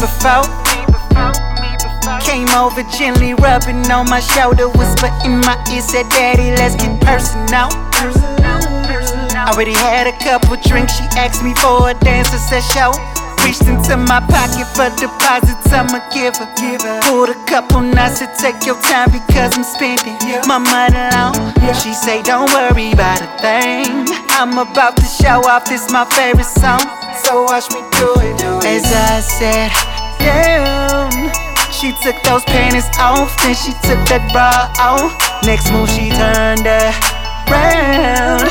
before. Came over gently, rubbing on my shoulder, whisper in my ear, said, Daddy, let's get personal. Already had a couple drinks, she asked me for a dance, I said, show. Reached into my pocket for deposits, I'ma give her. Pulled a couple knots to take your time because I'm spending my money long. She say, don't worry about a thing. I'm about to show off, this my favorite song. So watch me do it. As said, damn. She took those panties off, then she took that bra off. Next move, she turned around.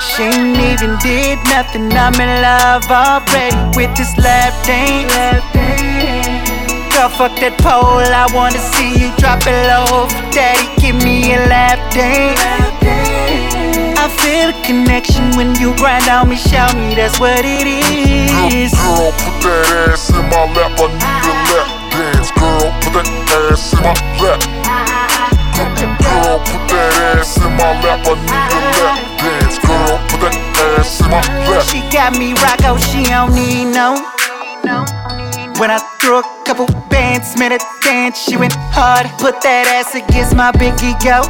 She ain't even did nothing. I'm in love already with this lap dance. Girl, fuck that pole. I wanna see you drop it low. Daddy, give me a lap dance. I feel a connection when you grind on me. Show me that's what it is. A lap dance. Girl, put that ass in my lap. She got me rocko, she don't need no. When I threw a couple bands, made her dance, she went hard. Put that ass against my big ego.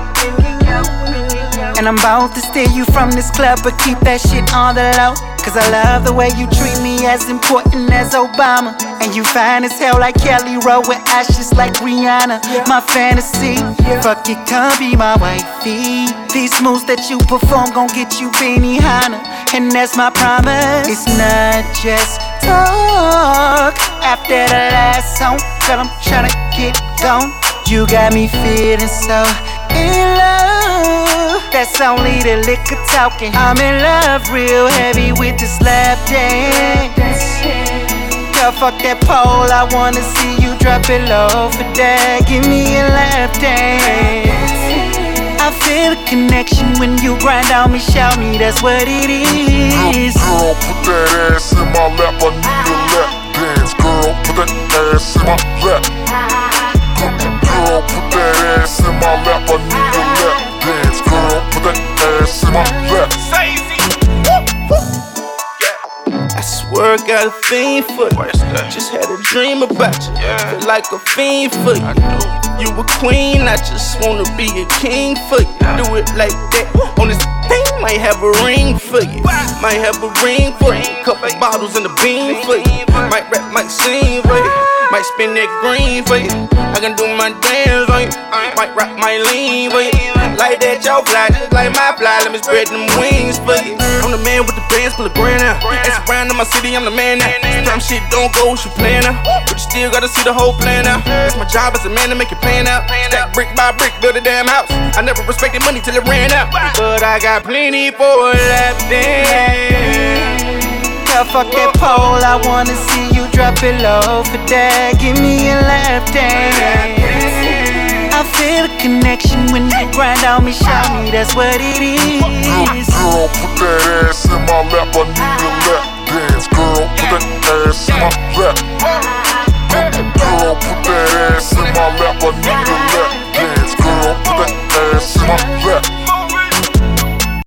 And I'm bound to steal you from this club, but keep that shit on the low. Cause I love the way you treat me as important as Obama. And you fine as hell like Kelly Rowe with ashes like Rihanna. My fantasy, fuck it, come be my wifey. These moves that you perform gon' get you Benihana. And that's my promise. It's not just talk. After the last song, girl, I'm tryna get gone. You got me feeling so in love. That's only the liquor talking. I'm in love real heavy with this. Girl, fuck that pole. I wanna see you drop it low for that. Give me a lap dance. I feel a connection when you grind on me. Show me that's what it is. Girl, put that ass in my lap. I need a lap dance. Girl, put that ass in my lap. Girl, put that ass in my lap. I need a lap I got a thing for you. Just had a dream about you. Feel like a fiend for you. You a queen, I just wanna be a king for you. Do it like that on this thing, might have a ring for you. Might have a ring for you. Couple bottles in the bean for you. Might rap, might sing for you. Might spin that green for you. I can do my dance on you. Might rock my lean for you. Like that, y'all fly, just like my fly. Let me spread them wings for you. I'm the man with the bands, pull a grand out. Ask around in my city, I'm the man now. Sometimes shit don't go, you plan out. But you still gotta see the whole plan out. It's my job as a man to make it plan out. Stack brick by brick, build a damn house. I never respected money till it ran out. But I got plenty for a lap dance. Girl, fuck that pole. I wanna see you drop it low for that. Give me a lap dance. Connection when you grind on me. Show me that's what it is.